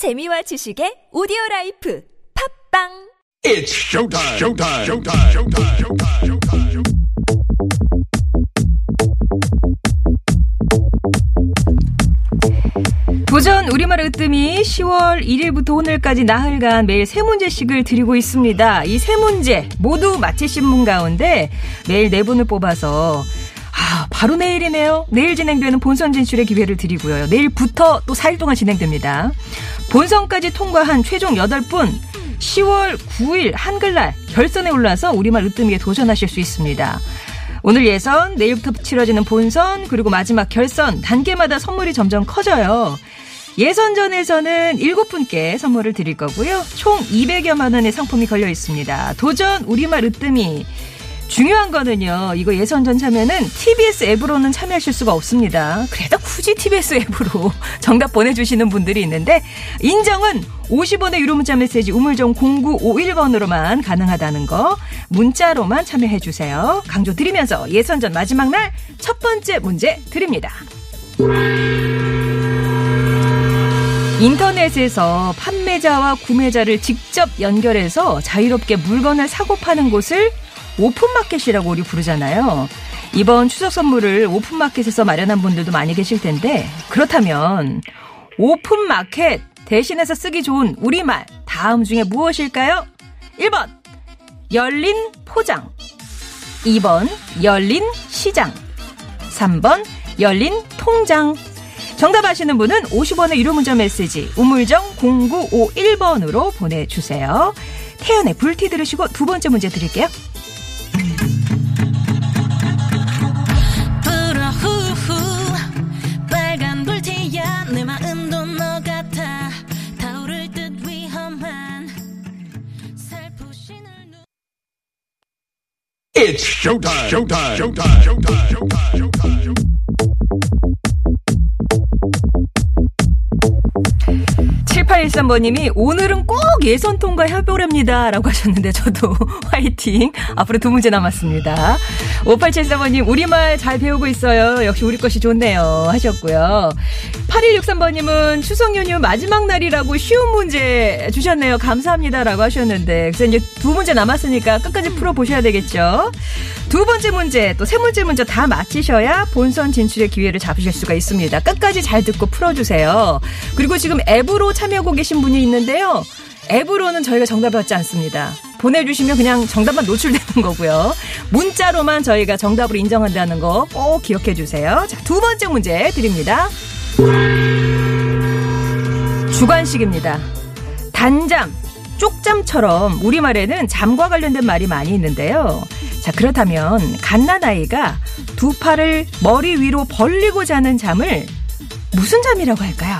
재미와 지식의 오디오 라이프 팟빵 It's showtime. Showtime. Showtime. Showtime. Showtime. Showtime. 도전 우리말 으뜸이 10월 1일부터 오늘까지 나흘간 매일 세 문제씩을 드리고 있습니다. 이 세 문제 모두 맞히신 분 가운데 매일 네 분을 뽑아서 아, 바로 내일이네요. 내일 진행되는 본선 진출의 기회를 드리고요. 내일부터 또 4일 동안 진행됩니다. 본선까지 통과한 최종 8분 10월 9일 한글날 결선에 올라서 우리말 으뜸이에 도전하실 수 있습니다. 오늘 예선, 내일부터 치러지는 본선, 그리고 마지막 결선, 단계마다 선물이 점점 커져요. 예선전에서는 7분께 선물을 드릴 거고요. 총 200여만 원의 상품이 걸려 있습니다. 도전 우리말 으뜸이 중요한 거는요. 이거 예선전 참여는 TBS 앱으로는 참여하실 수가 없습니다. 그래도 굳이 TBS 앱으로 정답 보내주시는 분들이 있는데 인정은 50원의 유료 문자 메시지 우물정 0951번으로만 가능하다는 거 문자로만 참여해 주세요. 강조 드리면서 예선전 마지막 날 첫 번째 문제 드립니다. 인터넷에서 판매자와 구매자를 직접 연결해서 자유롭게 물건을 사고 파는 곳을 오픈마켓이라고 우리 부르잖아요. 이번 추석 선물을 오픈마켓에서 마련한 분들도 많이 계실 텐데 그렇다면 오픈마켓 대신해서 쓰기 좋은 우리말 다음 중에 무엇일까요? 1번 열린 포장 2번 열린 시장 3번 열린 통장 정답 아시는 분은 50원의 유료 문자 메시지 우물정 0951번으로 보내주세요. 태연의 불티 들으시고 두 번째 문제 드릴게요. It's showtime. Showtime. Showtime. Showtime. Showtime. Showtime. 7813번님이 오늘은 꼭 예선 통과 해보렵니다. 라고 하셨는데 저도 화이팅. 앞으로 두 문제 남았습니다. 5874번님 우리말 잘 배우고 있어요. 역시 우리 것이 좋네요. 하셨고요. 8163번님은 추석 연휴 마지막 날이라고 쉬운 문제 주셨네요. 감사합니다. 라고 하셨는데 그래서 이제 두 문제 남았으니까 끝까지 풀어보셔야 되겠죠. 두 번째 문제 또세 문제 문제 다 맞히셔야 본선 진출의 기회를 잡으실 수가 있습니다. 끝까지 잘 듣고 풀어주세요. 그리고 지금 앱으로 참여 하고 계신 분이 있는데요. 앱으로는 저희가 정답 받지 않습니다. 보내주시면 그냥 정답만 노출되는 거고요. 문자로만 저희가 정답으로 인정한다는 거 꼭 기억해 주세요. 자, 두 번째 문제 드립니다. 주관식입니다. 단잠, 쪽잠처럼 우리말에는 잠과 관련된 말이 많이 있는데요. 자, 그렇다면 갓난아이가 두 팔을 머리 위로 벌리고 자는 잠을 무슨 잠이라고 할까요?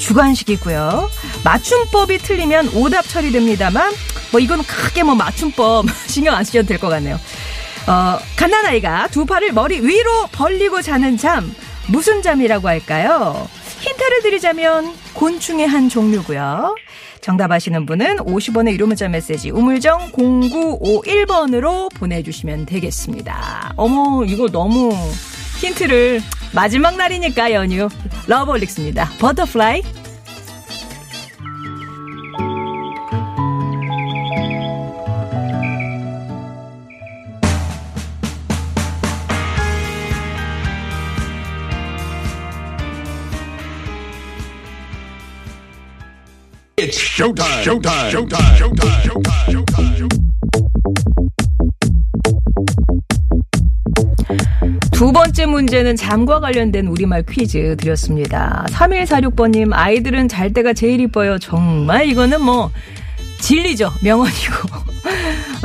주관식이고요. 맞춤법이 틀리면 오답 처리됩니다만 뭐 이건 크게 뭐 맞춤법 신경 안 쓰셔도 될 것 같네요. 어, 갓난아이가 두 팔을 머리 위로 벌리고 자는 잠 무슨 잠이라고 할까요? 힌트를 드리자면 곤충의 한 종류고요. 정답 아시는 분은 50원의 유료 문자 메시지 우물정 0951번으로 보내주시면 되겠습니다. 어머 이거 너무 힌트를 마지막 날이니까 연휴 러브홀릭스입니다. Butterfly It's showtime. Showtime. Showtime. Showtime. Showtime. Showtime. 두 번째 문제는 잠과 관련된 우리말 퀴즈 드렸습니다. 3146번님, 아이들은 잘 때가 제일 이뻐요. 정말 이거는 뭐, 진리죠. 명언이고.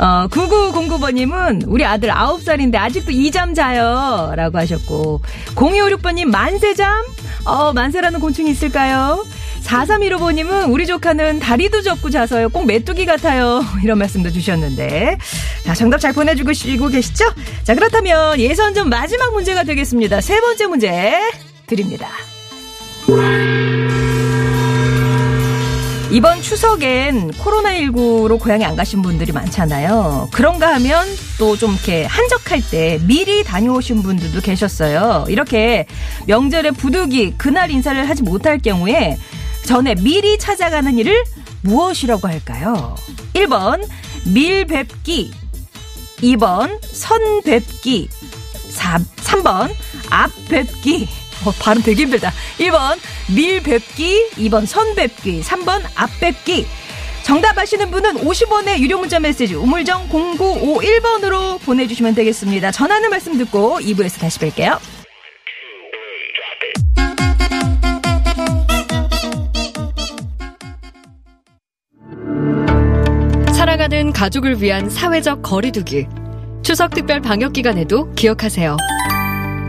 어, 9909번님은 우리 아들 9살인데 아직도 이잠 자요. 라고 하셨고. 0256번님, 만세잠? 어, 만세라는 곤충이 있을까요? 4315번님은 우리 조카는 다리도 접고 자서요. 꼭 메뚜기 같아요. 이런 말씀도 주셨는데. 자, 정답 잘 보내주고 계시죠? 자, 그렇다면 예선전 마지막 문제가 되겠습니다. 세 번째 문제 드립니다. 이번 추석엔 코로나19로 고향에 안 가신 분들이 많잖아요. 그런가 하면 또 좀 이렇게 한적할 때 미리 다녀오신 분들도 계셨어요. 이렇게 명절에 부득이 그날 인사를 하지 못할 경우에 전에 미리 찾아가는 일을 무엇이라고 할까요? 1번 밀뵙기. 2번 선뵙기. 3, 3번 앞뵙기. 어, 발음 되게 힘들다. 1번 밀뵙기. 2번 선뵙기. 3번 앞뵙기. 정답 아시는 분은 50원의 유료 문자 메시지 우물정 0951번으로 보내주시면 되겠습니다. 전하는 말씀 듣고 2부에서 다시 뵐게요. 사랑하는 가족을 위한 사회적 거리두기. 추석 특별 방역 기간에도 기억하세요.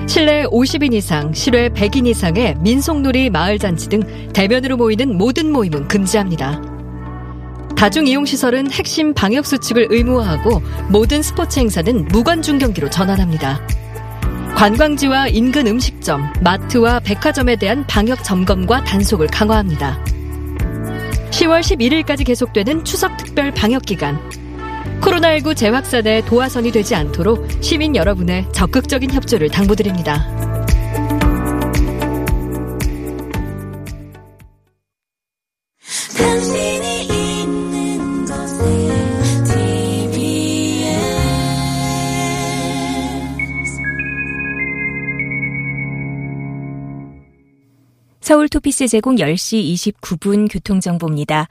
실내 50인 이상, 실외 100인 이상의 민속놀이 마을잔치 등 대면으로 모이는 모든 모임은 금지합니다. 다중이용시설은 핵심 방역수칙을 의무화하고 모든 스포츠 행사는 무관중 경기로 전환합니다. 관광지와 인근 음식점, 마트와 백화점에 대한 방역 점검과 단속을 강화합니다. 10월 11일까지 계속되는 추석 특별 방역 기간. 코로나19 재확산에 도화선이 되지 않도록 시민 여러분의 적극적인 협조를 당부드립니다. 서울 토피스 제공 10시 29분 교통정보입니다.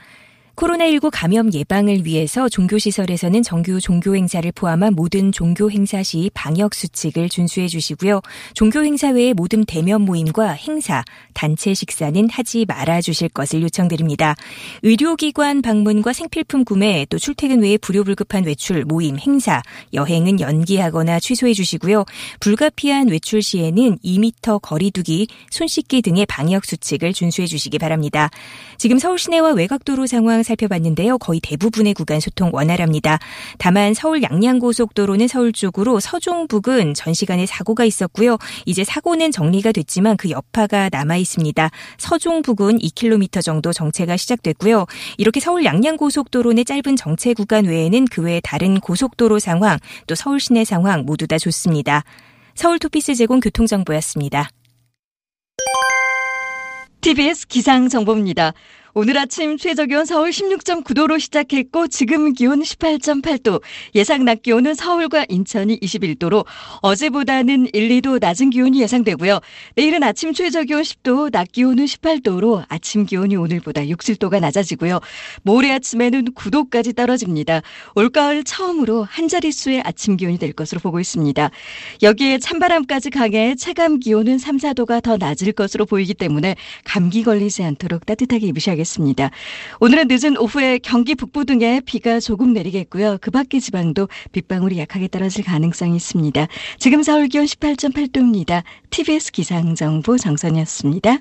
코로나19 감염 예방을 위해서 종교시설에서는 정규 종교행사를 포함한 모든 종교행사 시 방역수칙을 준수해 주시고요. 종교행사 외의 모든 대면 모임과 행사, 단체 식사는 하지 말아 주실 것을 요청드립니다. 의료기관 방문과 생필품 구매, 또 출퇴근 외에 불효불급한 외출, 모임, 행사, 여행은 연기하거나 취소해 주시고요. 불가피한 외출 시에는 2m 거리두기, 손 씻기 등의 방역수칙을 준수해 주시기 바랍니다. 지금 서울 시내와 외곽도로 상황 살펴봤는데요. 거의 대부분의 구간 소통 원활합니다. 다만 서울 양양고속도로는 서울 쪽으로 서종 부근 전 시간에 사고가 있었고요. 이제 사고는 정리가 됐지만 그 여파가 남아 있습니다. 서종 부근 2km 정도 정체가 시작됐고요. 이렇게 서울 양양고속도로 내 짧은 정체 구간 외에는 그 외 다른 고속도로 상황 또 서울 시내 상황 모두 다 좋습니다. 서울 토피스 제공 교통정보였습니다. TBS 기상정보입니다. 오늘 아침 최저기온 서울 16.9도로 시작했고 지금 기온 18.8도, 예상 낮 기온은 서울과 인천이 21도로 어제보다는 1, 2도 낮은 기온이 예상되고요. 내일은 아침 최저기온 10도, 낮 기온은 18도로 아침 기온이 오늘보다 6, 7도가 낮아지고요. 모레 아침에는 9도까지 떨어집니다. 올가을 처음으로 한 자릿수의 아침 기온이 될 것으로 보고 있습니다. 여기에 찬바람까지 강해 체감 기온은 3, 4도가 더 낮을 것으로 보이기 때문에 감기 걸리지 않도록 따뜻하게 입으셔야겠습니다. 오늘은 늦은 오후에 경기 북부 등에 비가 조금 내리겠고요. 그 밖의 지방도 빗방울이 약하게 떨어질 가능성이 있습니다. 지금 서울 기온 18.8도입니다. TBS 기상정보 정선이었습니다.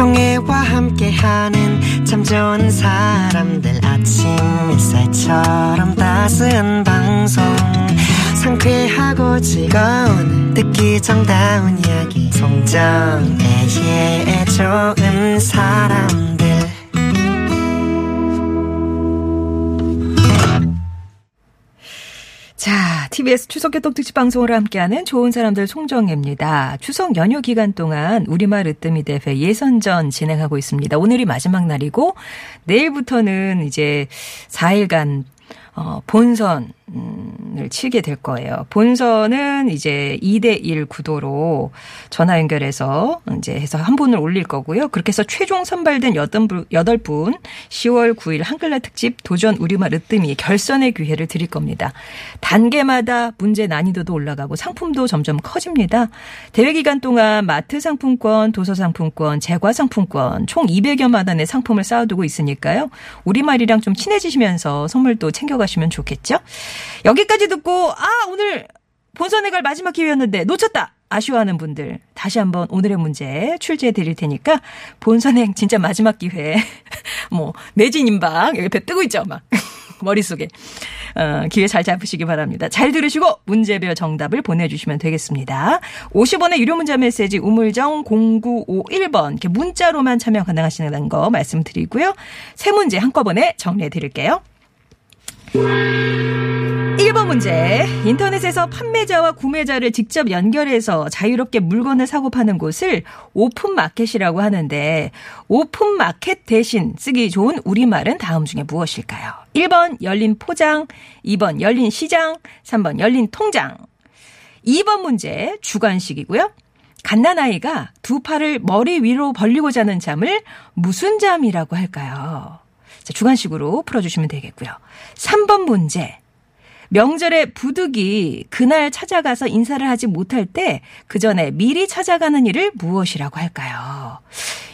정혜와 함께하는 참 좋은 사람들 아침 햇살처럼 따스한 방송 상쾌하고 즐거운 듣기 정다운 이야기 송정애의 좋은 사람들 자, TBS 추석 교통 특집 방송으로 함께하는 좋은 사람들 송정혜입니다. 추석 연휴 기간 동안 우리말 으뜸이 대회 예선전 진행하고 있습니다. 오늘이 마지막 날이고 내일부터는 이제 4일간 어, 본선 을 치게 될 거예요. 본선은 이제 2대1 구도로 전화 연결해서 이제 해서 한 분을 올릴 거고요. 그렇게 해서 최종 선발된 8분, 8분 10월 9일 한글날 특집 도전 우리말 으뜸이 결선의 기회를 드릴 겁니다. 단계마다 문제 난이도도 올라가고 상품도 점점 커집니다. 대회 기간 동안 마트 상품권, 도서 상품권, 제과 상품권 총 200여만 원의 상품을 쌓아두고 있으니까요. 우리말이랑 좀 친해지시면서 선물도 챙겨가시면 좋겠죠? 여기까지 듣고 아 오늘 본선에 갈 마지막 기회였는데 놓쳤다. 아쉬워하는 분들 다시 한번 오늘의 문제 출제해 드릴 테니까 본선행 진짜 마지막 기회 뭐 매진 임박 배 뜨고 있죠 막 머릿속에 어, 기회 잘 잡으시기 바랍니다. 잘 들으시고 문제별 정답을 보내주시면 되겠습니다. 50원의 유료 문자 메시지 우물정 0951번 이렇게 문자로만 참여 가능하시는 거 말씀드리고요. 세 문제 한꺼번에 정리해 드릴게요. 1번 1번 문제. 인터넷에서 판매자와 구매자를 직접 연결해서 자유롭게 물건을 사고 파는 곳을 오픈마켓이라고 하는데 오픈마켓 대신 쓰기 좋은 우리말은 다음 중에 무엇일까요? 1번 열린 포장, 2번 열린 시장, 3번 열린 통장. 2번 문제 주관식이고요. 갓난아이가 두 팔을 머리 위로 벌리고 자는 잠을 무슨 잠이라고 할까요? 자, 주관식으로 풀어주시면 되겠고요. 3번 문제. 명절에 부득이 그날 찾아가서 인사를 하지 못할 때 그 전에 미리 찾아가는 일을 무엇이라고 할까요?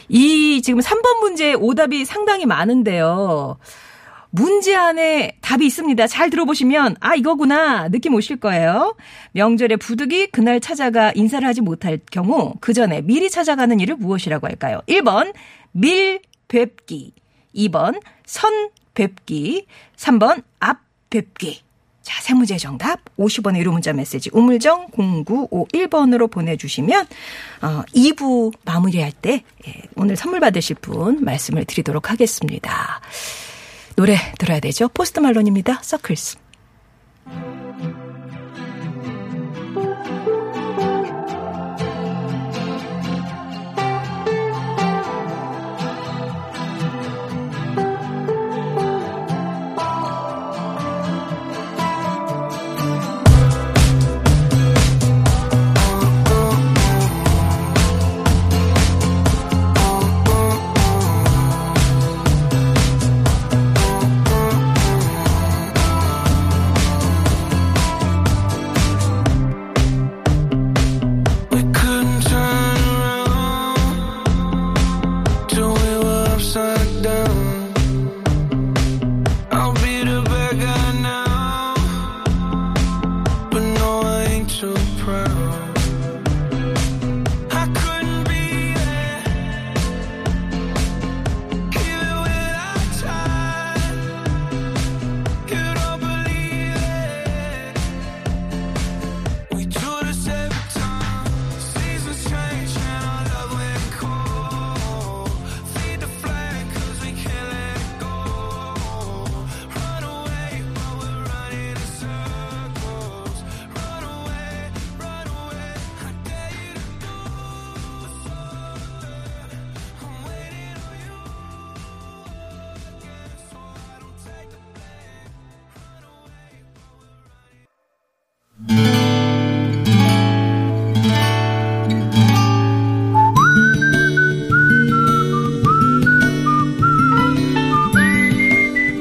이 지금 3번 문제 오답이 상당히 많은데요. 문제 안에 답이 있습니다. 잘 들어보시면 아 이거구나 느낌 오실 거예요. 명절에 부득이 그날 찾아가 인사를 하지 못할 경우 그 전에 미리 찾아가는 일을 무엇이라고 할까요? 1번 밀 뵙기 2번 선 뵙기 3번 앞 뵙기 자, 세 문제 정답 50원의 유료 문자 메시지 우물정 0951번으로 보내주시면 어, 2부 마무리할 때 예, 오늘 선물 받으실 분 말씀을 드리도록 하겠습니다. 노래 들어야 되죠. 포스트 말론입니다. Circles.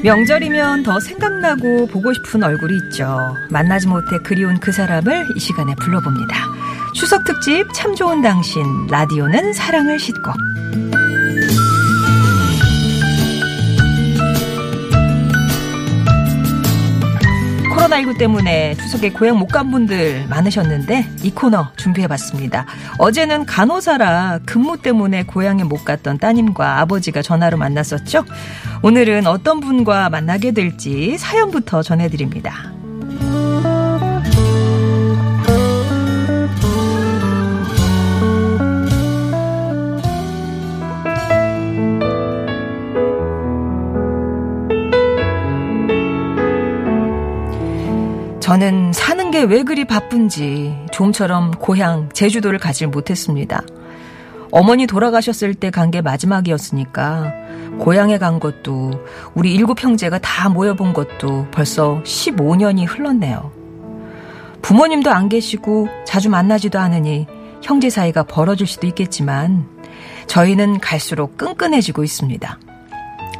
명절이면 더 생각나고 보고 싶은 얼굴이 있죠. 만나지 못해 그리운 그 사람을 이 시간에 불러봅니다. 추석 특집 참 좋은 당신 라디오는 사랑을 싣고 코로나19 때문에 추석에 고향 못 간 분들 많으셨는데 이 코너 준비해봤습니다. 어제는 간호사라 근무 때문에 고향에 못 갔던 따님과 아버지가 전화로 만났었죠. 오늘은 어떤 분과 만나게 될지 사연부터 전해드립니다. 저는 사는 게 왜 그리 바쁜지 좀처럼 고향 제주도를 가질 못했습니다. 어머니 돌아가셨을 때 간 게 마지막이었으니까 고향에 간 것도 우리 일곱 형제가 다 모여본 것도 벌써 15년이 흘렀네요. 부모님도 안 계시고 자주 만나지도 않으니 형제 사이가 벌어질 수도 있겠지만 저희는 갈수록 끈끈해지고 있습니다.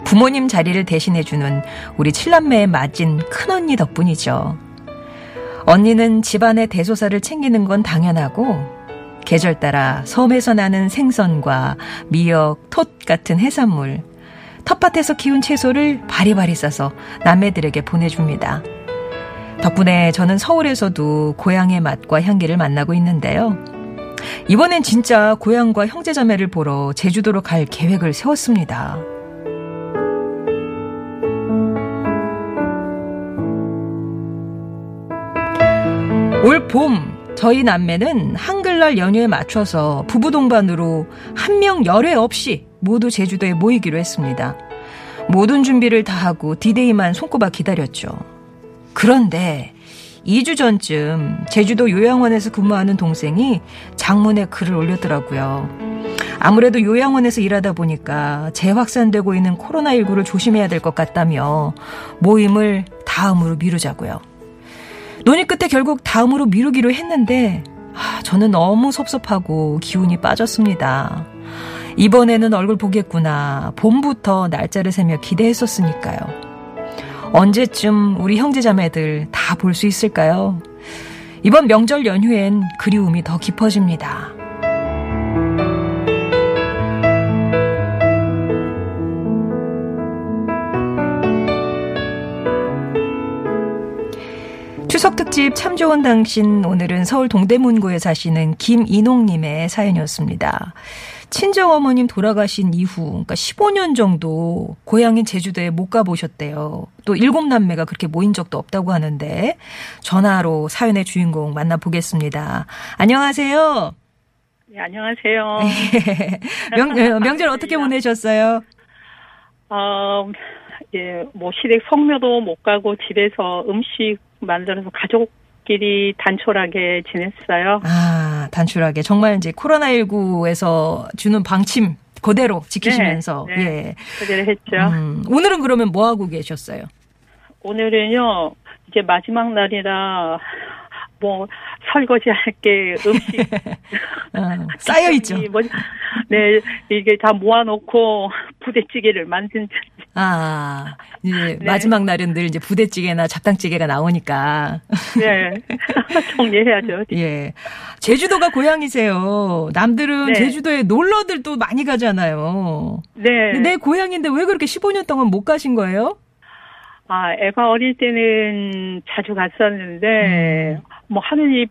부모님 자리를 대신해주는 우리 칠남매의 맞은 큰언니 덕분이죠. 언니는 집안의 대소사를 챙기는 건 당연하고 계절 따라 섬에서 나는 생선과 미역, 톳 같은 해산물, 텃밭에서 키운 채소를 바리바리 싸서 남매들에게 보내줍니다. 덕분에 저는 서울에서도 고향의 맛과 향기를 만나고 있는데요. 이번엔 진짜 고향과 형제자매를 보러 제주도로 갈 계획을 세웠습니다. 올 봄 저희 남매는 한글날 연휴에 맞춰서 부부 동반으로 한 명 열애 없이 모두 제주도에 모이기로 했습니다. 모든 준비를 다 하고 디데이만 손꼽아 기다렸죠. 그런데 2주 전쯤 제주도 요양원에서 근무하는 동생이 장문에 글을 올렸더라고요. 아무래도 요양원에서 일하다 보니까 재확산되고 있는 코로나19를 조심해야 될 것 같다며 모임을 다음으로 미루자고요. 논의 끝에 결국 다음으로 미루기로 했는데 아, 저는 너무 섭섭하고 기운이 빠졌습니다. 이번에는 얼굴 보겠구나. 봄부터 날짜를 세며 기대했었으니까요. 언제쯤 우리 형제자매들 다 볼 수 있을까요? 이번 명절 연휴엔 그리움이 더 깊어집니다. 추석 특집 참 좋은 당신 오늘은 서울 동대문구에 사시는 김인홍님의 사연이었습니다. 친정 어머님 돌아가신 이후 그러니까 15년 정도 고향인 제주도에 못 가보셨대요. 또 일곱 남매가 그렇게 모인 적도 없다고 하는데 전화로 사연의 주인공 만나보겠습니다. 안녕하세요. 네, 안녕하세요. 명, 명절 어떻게 보내셨어요? 어, 예, 뭐 시댁 성묘도 못 가고 집에서 음식 만들어서 가족 끼리 단촐하게 지냈어요. 아, 단출하게. 정말 이제 코로나19에서 주는 방침 그대로 지키시면서. 네, 네. 예. 그대로 했죠. 음, 오늘은 그러면 뭐 하고 계셨어요? 오늘은요, 이제 마지막 날이라 뭐 설거지 할 게 음식 어, 쌓여 있죠. 이 뭐, 네, 이게 다 모아놓고 부대찌개를 만든 아, 이제 네. 마지막 날은 늘 이제 부대찌개나 잡탕찌개가 나오니까. 네 정리해야죠. 예. 제주도가 고향이세요. 남들은 네. 제주도에 놀러들 또 많이 가잖아요. 네. 내 고향인데 왜 그렇게 15년 동안 못 가신 거예요? 아, 애가 어릴 때는 자주 갔었는데, 음. 뭐 하는 일,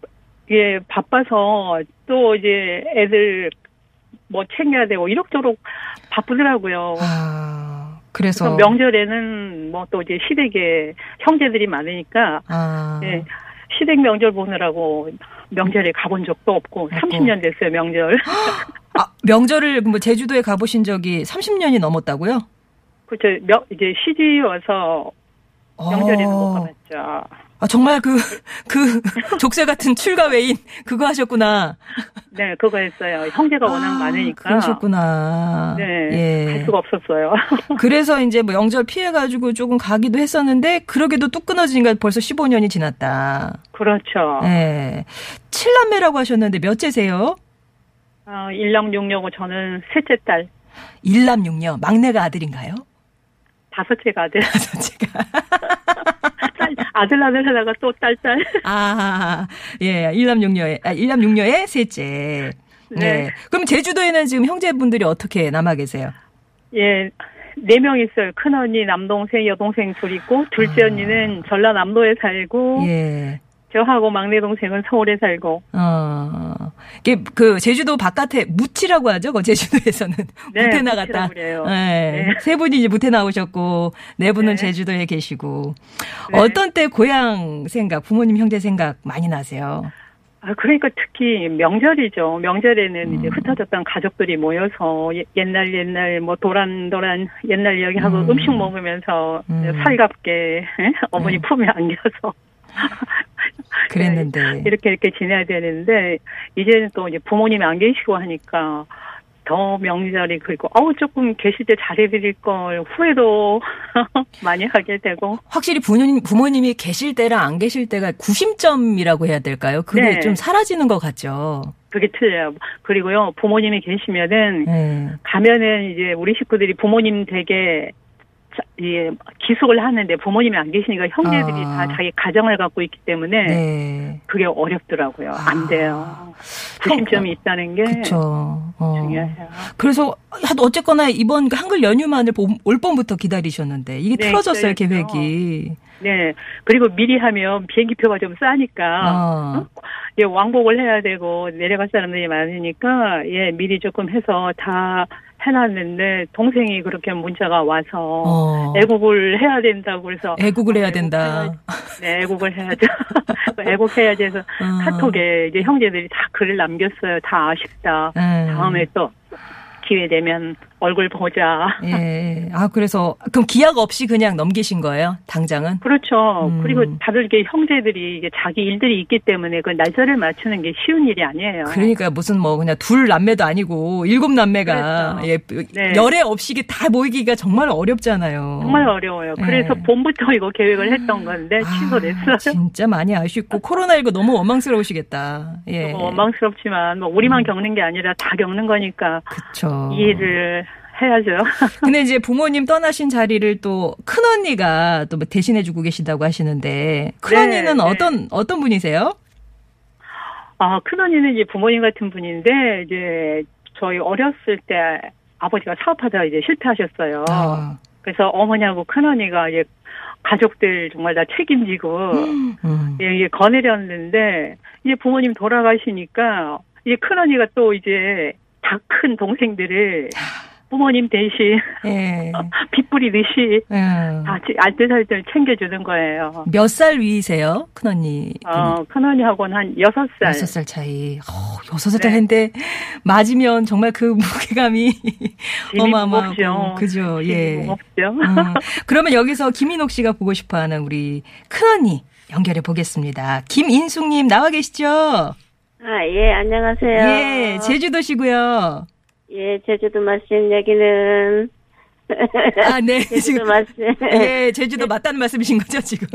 예, 바빠서 또 이제 애들 뭐 챙겨야 되고 이럭저럭 바쁘더라고요. 아, 그래서. 그래서 명절에는 뭐 또 이제 시댁에 형제들이 많으니까, 아, 예, 시댁 명절 보느라고 명절에 가본 적도 없고, 30년 됐어요, 명절. 아, 명절을 뭐 제주도에 가보신 적이 30년이 넘었다고요? 명, 이제 시집 와서 명절에는 못 어. 가봤죠. 아, 정말 그, 그, 족쇄 같은 출가 외인, 그거 하셨구나. 네, 그거 했어요. 형제가 워낙 아, 많으니까. 그러셨구나. 네, 예. 갈 수가 없었어요. 그래서 이제 뭐 영절 피해가지고 조금 가기도 했었는데, 그러게도 뚝 끊어지니까 벌써 15년이 지났다. 그렇죠. 예. 칠남매라고 하셨는데 몇째세요? 어, 일남육녀고 저는 셋째 딸, 일남육녀, 막내가 아들인가요? 다섯째가 아들, 다섯째가. 딸, 아들 아들 하다가 또 딸 딸. 아, 예, 일남육녀의, 아, 일남육녀의 셋째. 네. 네. 그럼 제주도에는 지금 형제분들이 어떻게 남아 계세요? 예, 네 명 있어요. 큰 언니, 남동생, 여동생 둘 있고, 둘째 언니는 전라남도에 살고, 아. 예. 저하고 막내 동생은 서울에 살고. 어, 이게 그 제주도 바깥에 무치라고 하죠. 그 제주도에서는 네, 무태 나갔다. 예. 네. 세 분이 이제 무태 나오셨고 네 분은 네. 제주도에 계시고 네. 어떤 때 고향 생각, 부모님 형제 생각 많이 나세요. 아, 그러니까 특히 명절이죠. 명절에는 음. 이제 흩어졌던 가족들이 모여서 예- 옛날 옛날 뭐 도란도란 옛날 이야기하고 음. 음. 식 먹으면서 음. 살갑게 예? 어머니 네. 품에 안겨서 그랬는데. 네, 이렇게 이렇게 지내야 되는데 이제는 또 이제 부모님이 안 계시고 하니까 더 명절이 그리고 어우 조금 계실 때 잘해드릴 걸 후회도 많이 하게 되고 확실히 부모님, 부모님이 계실 때랑 안 계실 때가 구심점이라고 해야 될까요? 그게 네. 좀 사라지는 것 같죠. 그게 틀려요. 그리고요 부모님이 계시면은 네. 가면은 이제 우리 식구들이 부모님 댁에 자- 예, 기숙을 하는데 부모님이 안 계시니까 형제들이 아. 다 자기 가정을 갖고 있기 때문에 네. 그게 어렵더라고요. 아. 안 돼요. 구심점이 있다는 게 그쵸. 어. 중요해요. 그래서 어쨌거나 이번 그 한글 연휴만을 봄- 올 봄부터 기다리셨는데 이게 네, 틀어졌어요 기다렸죠. 계획이. 네. 그리고 미리 하면 비행기표가 좀 싸니까 어. 예, 왕복을 해야 되고 내려갈 사람들이 많으니까 예, 미리 조금 해서 다 해놨는데 동생이 그렇게 문자가 와서 어. 애국을 해야 된다고 그래서 애국을 해야 애국 된다. 해야지. 네, 애국을 해야죠. 애국해야지 해서 어. 카톡에 이제 형제들이 다 글을 남겼어요. 다 아쉽다. 음. 다음에 또 기회 되면 얼굴 보자. 예. 아, 그래서, 그럼 기약 없이 그냥 넘기신 거예요? 당장은? 그렇죠. 음. 그리고 다들 이게 형제들이 이게 자기 일들이 있기 때문에 그 날짜를 맞추는 게 쉬운 일이 아니에요. 그러니까 무슨 뭐 그냥 둘 남매도 아니고 일곱 남매가 그렇죠. 예, 네. 열애 없이 이게 다 모이기가 정말 어렵잖아요. 정말 어려워요. 그래서 예. 봄부터 이거 계획을 했던 건데 취소됐어요. 아, 진짜 많이 아쉽고 코로나19 너무 원망스러우시겠다. 예. 뭐 원망스럽지만 뭐 우리만 겪는 게 아니라 다 겪는 거니까 그렇죠. 이해를 해야죠. 근데 이제 부모님 떠나신 자리를 또 큰 언니가 또뭐 대신해주고 계시다고 하시는데 큰 언니는 네, 네. 어떤 어떤 분이세요? 아, 큰 언니는 이제 부모님 같은 분인데, 이제 저희 어렸을 때 아버지가 사업하다가 이제 실패하셨어요. 아, 그래서 어머니하고 큰 언니가 이제 가족들 정말 다 책임지고, 음. 예, 이게 거느렸는데, 이제 부모님 돌아가시니까, 이제 큰 언니가 또 이제 다 큰 동생들을 부모님 대신 예. 빗 뿌리듯이 예. 다 알뜰살뜰 챙겨주는 거예요. 몇 살 위이세요? 큰언니. 어, 큰언니하고는 한 여섯 살. 여섯 살 차이. 어, 여섯 살 차이인데 맞으면 정말 그 무게감이 어마어마하고. 그죠? 예. 무겁죠. 음, 그러면 여기서 김인옥 씨가 보고 싶어하는 우리 큰언니 연결해 보겠습니다. 김인숙님 나와 계시죠? 아, 예, 안녕하세요. 예, 제주도시고요. 예, 제주도 말씀 여기는. 아, 네. 제주도 지금 말씀. 예, 제주도 맞다는 말씀이신 거죠, 지금?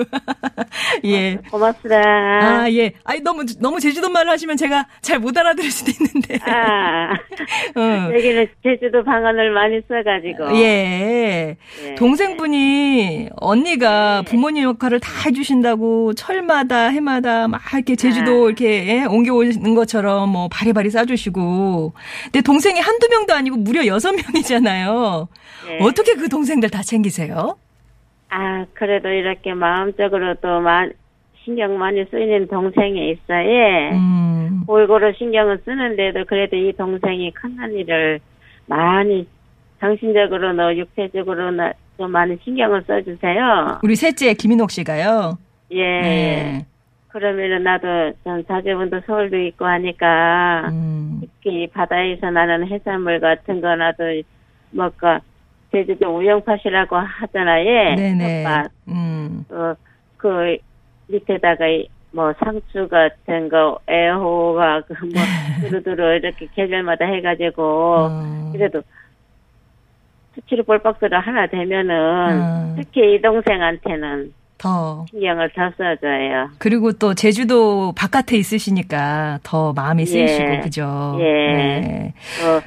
예. 고맙습니다. 아, 예. 아니, 너무, 너무 제주도 말을 하시면 제가 잘 못 알아들을 수도 있는데. 아, 어. 여기는 제주도 방언을 많이 써가지고. 예. 예. 동생분이 언니가 부모님 역할을 다 해주신다고 철마다 해마다 막 이렇게 제주도 이렇게 예, 옮겨오는 것처럼 뭐 바리바리 싸주시고. 근데 동생이 한두 명도 아니고 무려 여섯 명이잖아요. 예. 어떻게 그 동생들 다 챙기세요? 아, 그래도 이렇게 마음적으로도 마, 신경 많이 쓰이는 동생이 있어, 예. 음. 골고루 신경을 쓰는데도 그래도 이 동생이 큰언니를 많이 정신적으로나 육체적으로나 좀 많이 신경을 써주세요. 우리 셋째 김인옥 씨가요. 예. 네. 그러면은 나도 전 자제분도 서울도 있고 하니까 음. 특히 바다에서 나는 해산물 같은 거 나도 뭐까 제주도 우영팥이라고 하잖아 예. 네네. 팥. 음. 어, 그 밑에다가 이뭐 상추 같은 거 애호가 그뭐 두루두루 이렇게 계절마다 해가지고 어. 그래도 수치로 볼박스를 하나 되면은 음. 특히 이 동생한테는 더. 신경을 더 써줘요. 그리고 또 제주도 바깥에 있으시니까 더 마음이 쓰이시고, 예. 그죠? 예. 네. 어,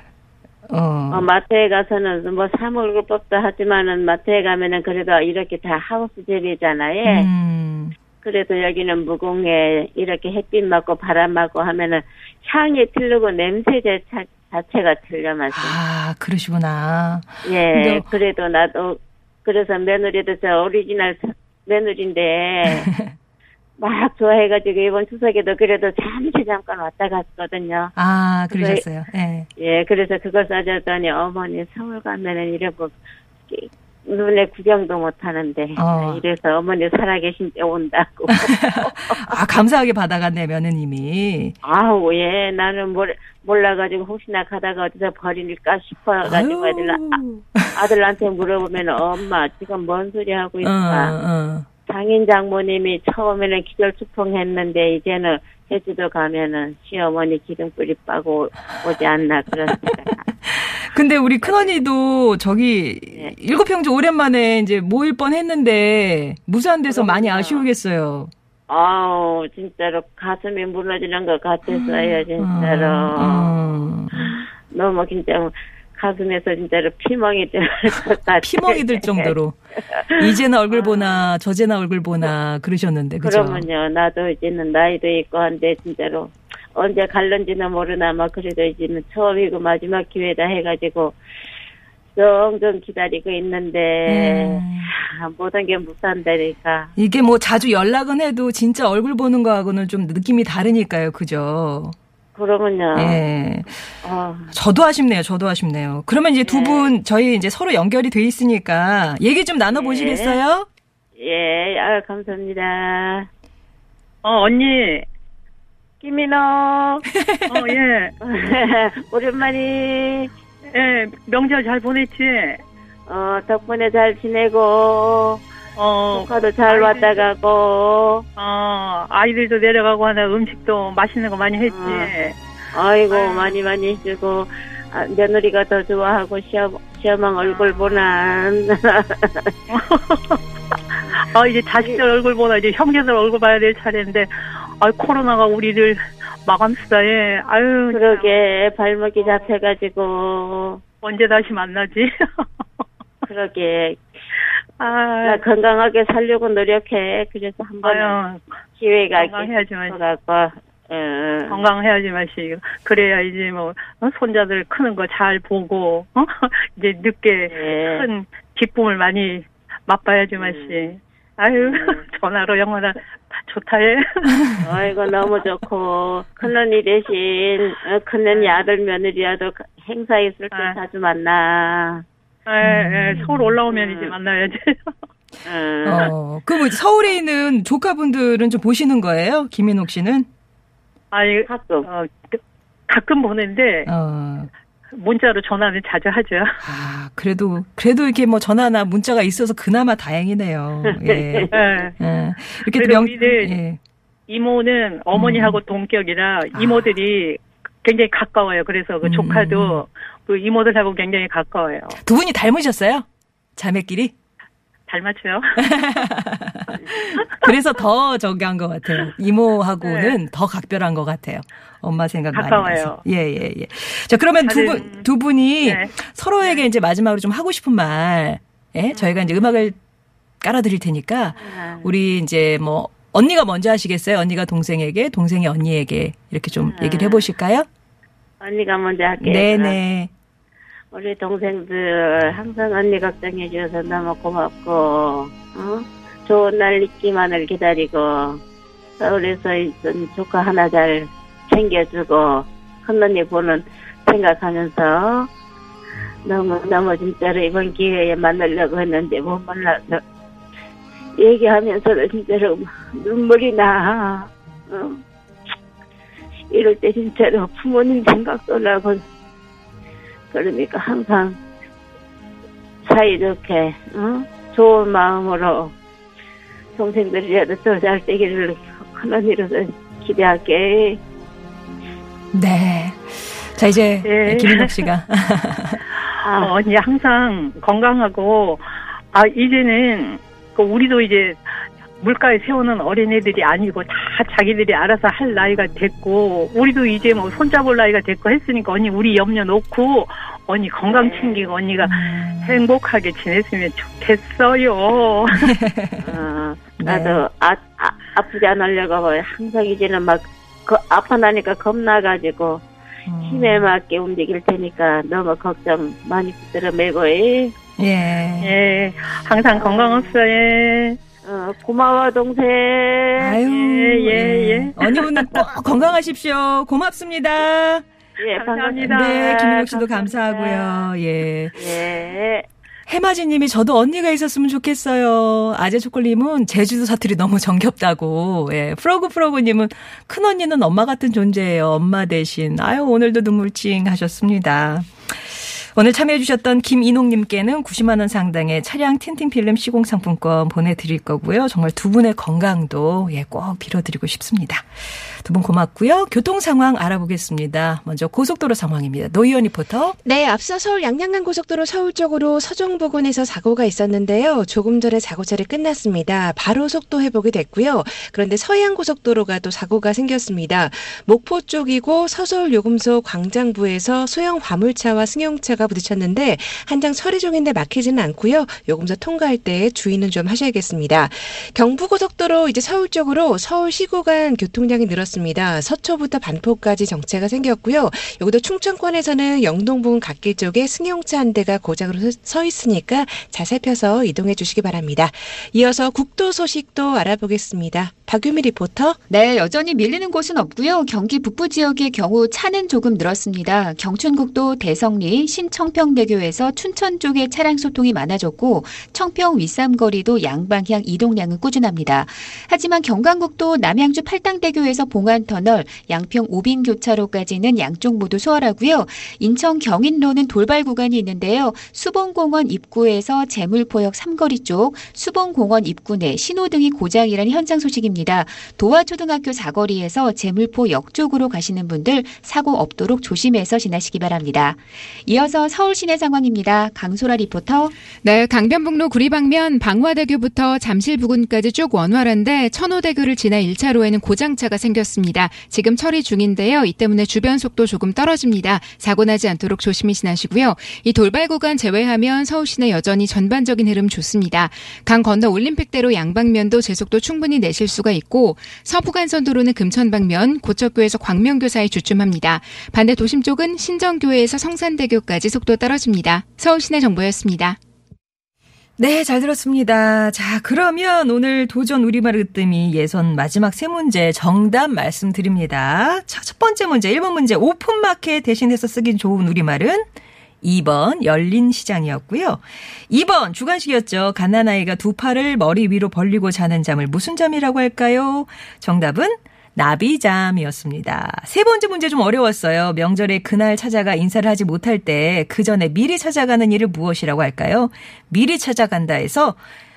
어. 어, 마트에 가서는 뭐 사먹을 법도 하지만은 마트에 가면은 그래도 이렇게 다 하우스 집이잖아요. 음. 그래도 여기는 무공해 이렇게 햇빛 맞고 바람 맞고 하면은 향이 틀리고 냄새 자체, 자체가 틀려 맞아. 아, 그러시구나. 예, 근데- 그래도 나도 그래서 며느리도 저 오리지널 며느리인데 막 좋아해가지고 이번 추석에도 그래도 잠시 잠깐 왔다 갔거든요. 아, 그러셨어요. 예. 예, 그래서 그걸 싸줬더니 어머니 서울 가면은 이러고 눈에 구경도 못 하는데 어. 이래서 어머니 살아계신 때 온다고. 아, 감사하게 받아갔네, 며느님이. 아우 예, 나는 몰, 몰라가지고 혹시나 가다가 어디서 버릴까 싶어가지고 애들 아, 아들한테 물어보면 엄마 지금 뭔 소리 하고 어, 있나? 어. 장인 장모님이 처음에는 기절투통했는데 이제는 제주도 가면은 시어머니 기름뿌리 빠고 오지 않나 그렇습니다. 근데 우리 큰언니도 저기 네. 일곱 평주 오랜만에 이제 모일 뻔 했는데 무사한 데서 많이. 아쉬우겠어요. 아우 진짜로 가슴이 무너지는 것 같았어요 진짜로 어, 너무 진짜 가슴에서 진짜로 피멍이 들. 피멍이 들 정도로. 이제나 얼굴 보나 저제나 얼굴 보나 그러셨는데 그죠? 그러면요 나도 이제는 나이도 있고 한데 진짜로 언제 갈런지는 모르나 막 그래도 이제는 처음이고 마지막 기회다 해가지고 정 기다리고 있는데 음. 아, 모든 게 무산되니까 이게 뭐 자주 연락은 해도 진짜 얼굴 보는 거하고는 좀 느낌이 다르니까요, 그죠? 그러면요 예. 어, 저도 아쉽네요. 저도 아쉽네요. 그러면 이제 두 분 저희 이제 서로 연결이 돼 있으니까 얘기 좀 나눠 보시겠어요? 예, 아 감사합니다. 어, 언니. 김민호 어, 예. 오랜만이 예, 명절 잘 보냈지? 어, 덕분에 잘 지내고, 어, 조카도 잘 아이들- 왔다 가고, 어, 아이들도 내려가고 하나 음식도 맛있는 거 많이 했지. 아이고, 아유. 많이 많이 해주고, 아, 며느리가 더 좋아하고, 시험, 시험왕 얼굴 보나. 아, 이제 자식들 얼굴 보나 이제 형제들 얼굴 봐야 될 차례인데, 아, 코로나가 우리를 마감수다에, 아유. 참, 그러게, 발목이 잡혀가지고, 언제 다시 만나지? 그러게, 아, 나 건강하게 살려고 노력해. 그래서 한번 기회가 건강해야지만. 있어갖고, 어, 건강해야지 마시. 그래야 이제 뭐 어? 손자들 크는 거 잘 보고 어? 이제 늦게 네. 큰 기쁨을 많이 맛봐야지 마시. 아유 전화로 영화나 좋다 해. 아이고 너무 좋고 큰 언니 대신 어, 큰언니 아들 며느리라도 행사 있을 때 아. 자주 만나. 예, 예, 서울 올라오면 이제 만나야지. 응. 어, 그럼 이제 서울에 있는 조카분들은 좀 보시는 거예요? 김인옥 씨는? 아이 가끔. 어, 그- 가끔 보는데 어. 문자로 전화는 자주 하죠. 아, 그래도, 그래도 이렇게 뭐 전화나 문자가 있어서 그나마 다행이네요. 예. 예. 예. 이렇게 명, 예. 이모는 어머니하고 동격이라 이모들이 굉장히 가까워요. 그래서 그 음. 조카도 그 이모들하고 굉장히 가까워요. 두 분이 닮으셨어요? 자매끼리? 닮았죠? 그래서 더 저기 한것 같아요. 이모하고는 더 각별한 것 같아요. 엄마 생각 많이 네. 가까워요. 나서. 예, 예, 예. 자, 그러면 두 분, 다른- 두 분이 네. 서로에게 이제 마지막으로 좀 하고 싶은 말, 예? 저희가 이제 음악을 깔아드릴 테니까, 네. 우리 이제 뭐, 언니가 먼저 하시겠어요? 언니가 동생에게, 동생이 언니에게 이렇게 좀 네. 얘기를 해보실까요? 언니가 먼저 할게요. 네네. 우리 동생들 항상 언니 걱정해 줘서 너무 고맙고 어? 좋은 날 있기만을 기다리고 서울에서 있던 조카 하나 잘 챙겨주고 큰언니 보는 생각하면서 너무 너무 진짜로 이번 기회에 만나려고 했는데 못 만나서 얘기하면서도 진짜로 눈물이 나. 어? 이럴 때 진짜로 부모님 생각도 나고 그러니까 항상 사이좋게 어? 좋은 마음으로 동생들이라도 더잘 되기를 큰 언니로서 기대할게. 네. 자, 이제 네. 김인옥 씨가. 아, 어, 언니 항상 건강하고, 아, 이제는, 그 우리도 이제 물가에 세우는 어린애들이 아니고 다 자기들이 알아서 할 나이가 됐고, 우리도 이제 뭐 손잡을 나이가 됐고 했으니까 언니 우리 염려 놓고, 언니 건강 네. 챙기고 언니가 행복하게 지냈으면 좋겠어요. 어, 나도 아, 아, 아프지 않으려고 항상 이제는 막 그, 아파 나니까 겁나가지고 힘에 맞게 움직일 테니까 너무 걱정 많이 붙들어 매고 해. 예. 예, 항상 건강합시다. 어, 고마워 동생. 아유. 예, 예, 예. 언니분들 꼭 건강하십시오. 고맙습니다. 예, 감사합니다. 네, 김인옥 씨도 감사합니다. 감사하고요. 예. 예. 해마지 님이 저도 언니가 있었으면 좋겠어요. 아재 초콜님은 제주도 사투리 너무 정겹다고. 예. 프로그 프로그 님은 큰 언니는 엄마 같은 존재예요. 엄마 대신. 아유, 오늘도 눈물찡 하셨습니다. 오늘 참여해주셨던 김인옥님께는 90만 원 상당의 차량 tinting 필름 시공 상품권 보내드릴 거고요. 정말 두 분의 건강도 예, 꼭 빌어드리고 싶습니다. 두 분 고맙고요. 교통 상황 알아보겠습니다. 먼저 고속도로 상황입니다. 노희연 리포터. 네, 앞서 서울 양양간 고속도로 서울 쪽으로 서종 부근에서 사고가 있었는데요. 조금 전에 사고 처리 끝났습니다. 바로 속도 회복이 됐고요. 그런데 서해안 고속도로가 또 사고가 생겼습니다. 목포 쪽이고 서서울 요금소 광장부에서 소형 화물차와 승용차가 부딪혔는데 한장 처리 중인데 막히지는 않고요. 요금소 통과할 때 주의는 좀 하셔야겠습니다. 경부고속도로 이제 서울 쪽으로 서울 시구 간 교통량이 늘었습니다. 서초부터 반포까지 정체가 생겼고요. 여기도 충청권에서는 영동 부근 갓길 쪽에 승용차 한 대가 고장으로 서- 서 있으니까 잘 살펴서 이동해 주시기 바랍니다. 이어서 국도 소식도 알아보겠습니다. 박유미 리포터. 네, 여전히 밀리는 곳은 없고요. 경기 북부 지역의 경우 차는 조금 늘었습니다. 경춘국도 대성리, 신청평대교에서 춘천 쪽에 차량 소통이 많아졌고 청평 윗삼거리도 양방향 이동량은 꾸준합니다. 하지만 경강국도 남양주 팔당대교에서 봉안터널, 양평 오빈교차로까지는 양쪽 모두 수월하고요. 인천 경인로는 돌발 구간이 있는데요. 수봉공원 입구에서 제물포역 삼거리 쪽, 수봉공원 입구 내 신호등이 고장이라는 현장 소식입니다. 도화초등학교 사거리에서 재물포 역 쪽으로 가시는 분들 사고 없도록 조심해서 지나시기 바랍니다. 이어서 서울 시내 상황입니다. 강소라 리포터. 네, 강변북로 구리방면 방화대교부터 잠실 부근까지 쭉 원활한데 천호대교를 지나 1차로에는 고장차가 생겼습니다. 지금 처리 중인데요. 이 때문에 주변 속도 조금 떨어집니다. 사고 나지 않도록 조심히 지나시고요. 이 돌발 구간 제외하면 서울 시내 여전히 전반적인 흐름 좋습니다. 강 건너 올림픽대로 양방면도 제속도 충분히 내실 수가 있고 서부간선 도로는 금천 방면 고척교에서 광명교 사이 주춤합니다. 반대 도심 쪽은 신정교에서 성산대교까지 속도 떨어집니다. 서울 시내 정보였습니다. 네, 잘 들었습니다. 자, 그러면 오늘 도전 우리말 으뜸이 예선 마지막 세 문제 정답 말씀드립니다. 자, 첫 번째 문제, 1번 문제. 오픈마켓 대신해서 쓰긴 좋은 우리말은 2번 열린 시장이었고요. 2번 주간식이었죠. 갓난아이가 두 팔을 머리 위로 벌리고 자는 잠을 무슨 잠이라고 할까요? 정답은 나비잠이었습니다. 세 번째 문제 좀 어려웠어요. 명절에 그날 찾아가 인사를 하지 못할 때 그 전에 미리 찾아가는 일을 무엇이라고 할까요? 미리 찾아간다 해서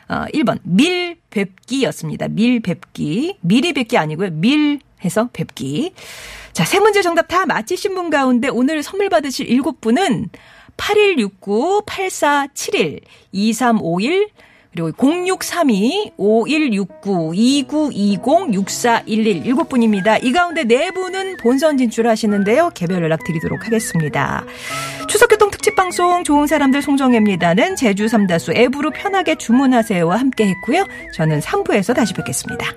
어, 1번 밀 뵙기였습니다. 밀 뵙기. 미리 뵙기 아니고요. 밀 해서 뵙기. 자, 세 문제 정답 다 맞히신 분 가운데 오늘 선물 받으실 일곱 분은 8169-8471-2351 그리고 0632-5169-2920-6411 일곱 분입니다. 이 가운데 네 분은 본선 진출하시는데요. 개별 연락 드리도록 하겠습니다. 추석교통 특집 방송 좋은 사람들 송정혜입니다는 제주 삼다수 앱으로 편하게 주문하세요와 함께 했고요. 저는 3부에서 다시 뵙겠습니다.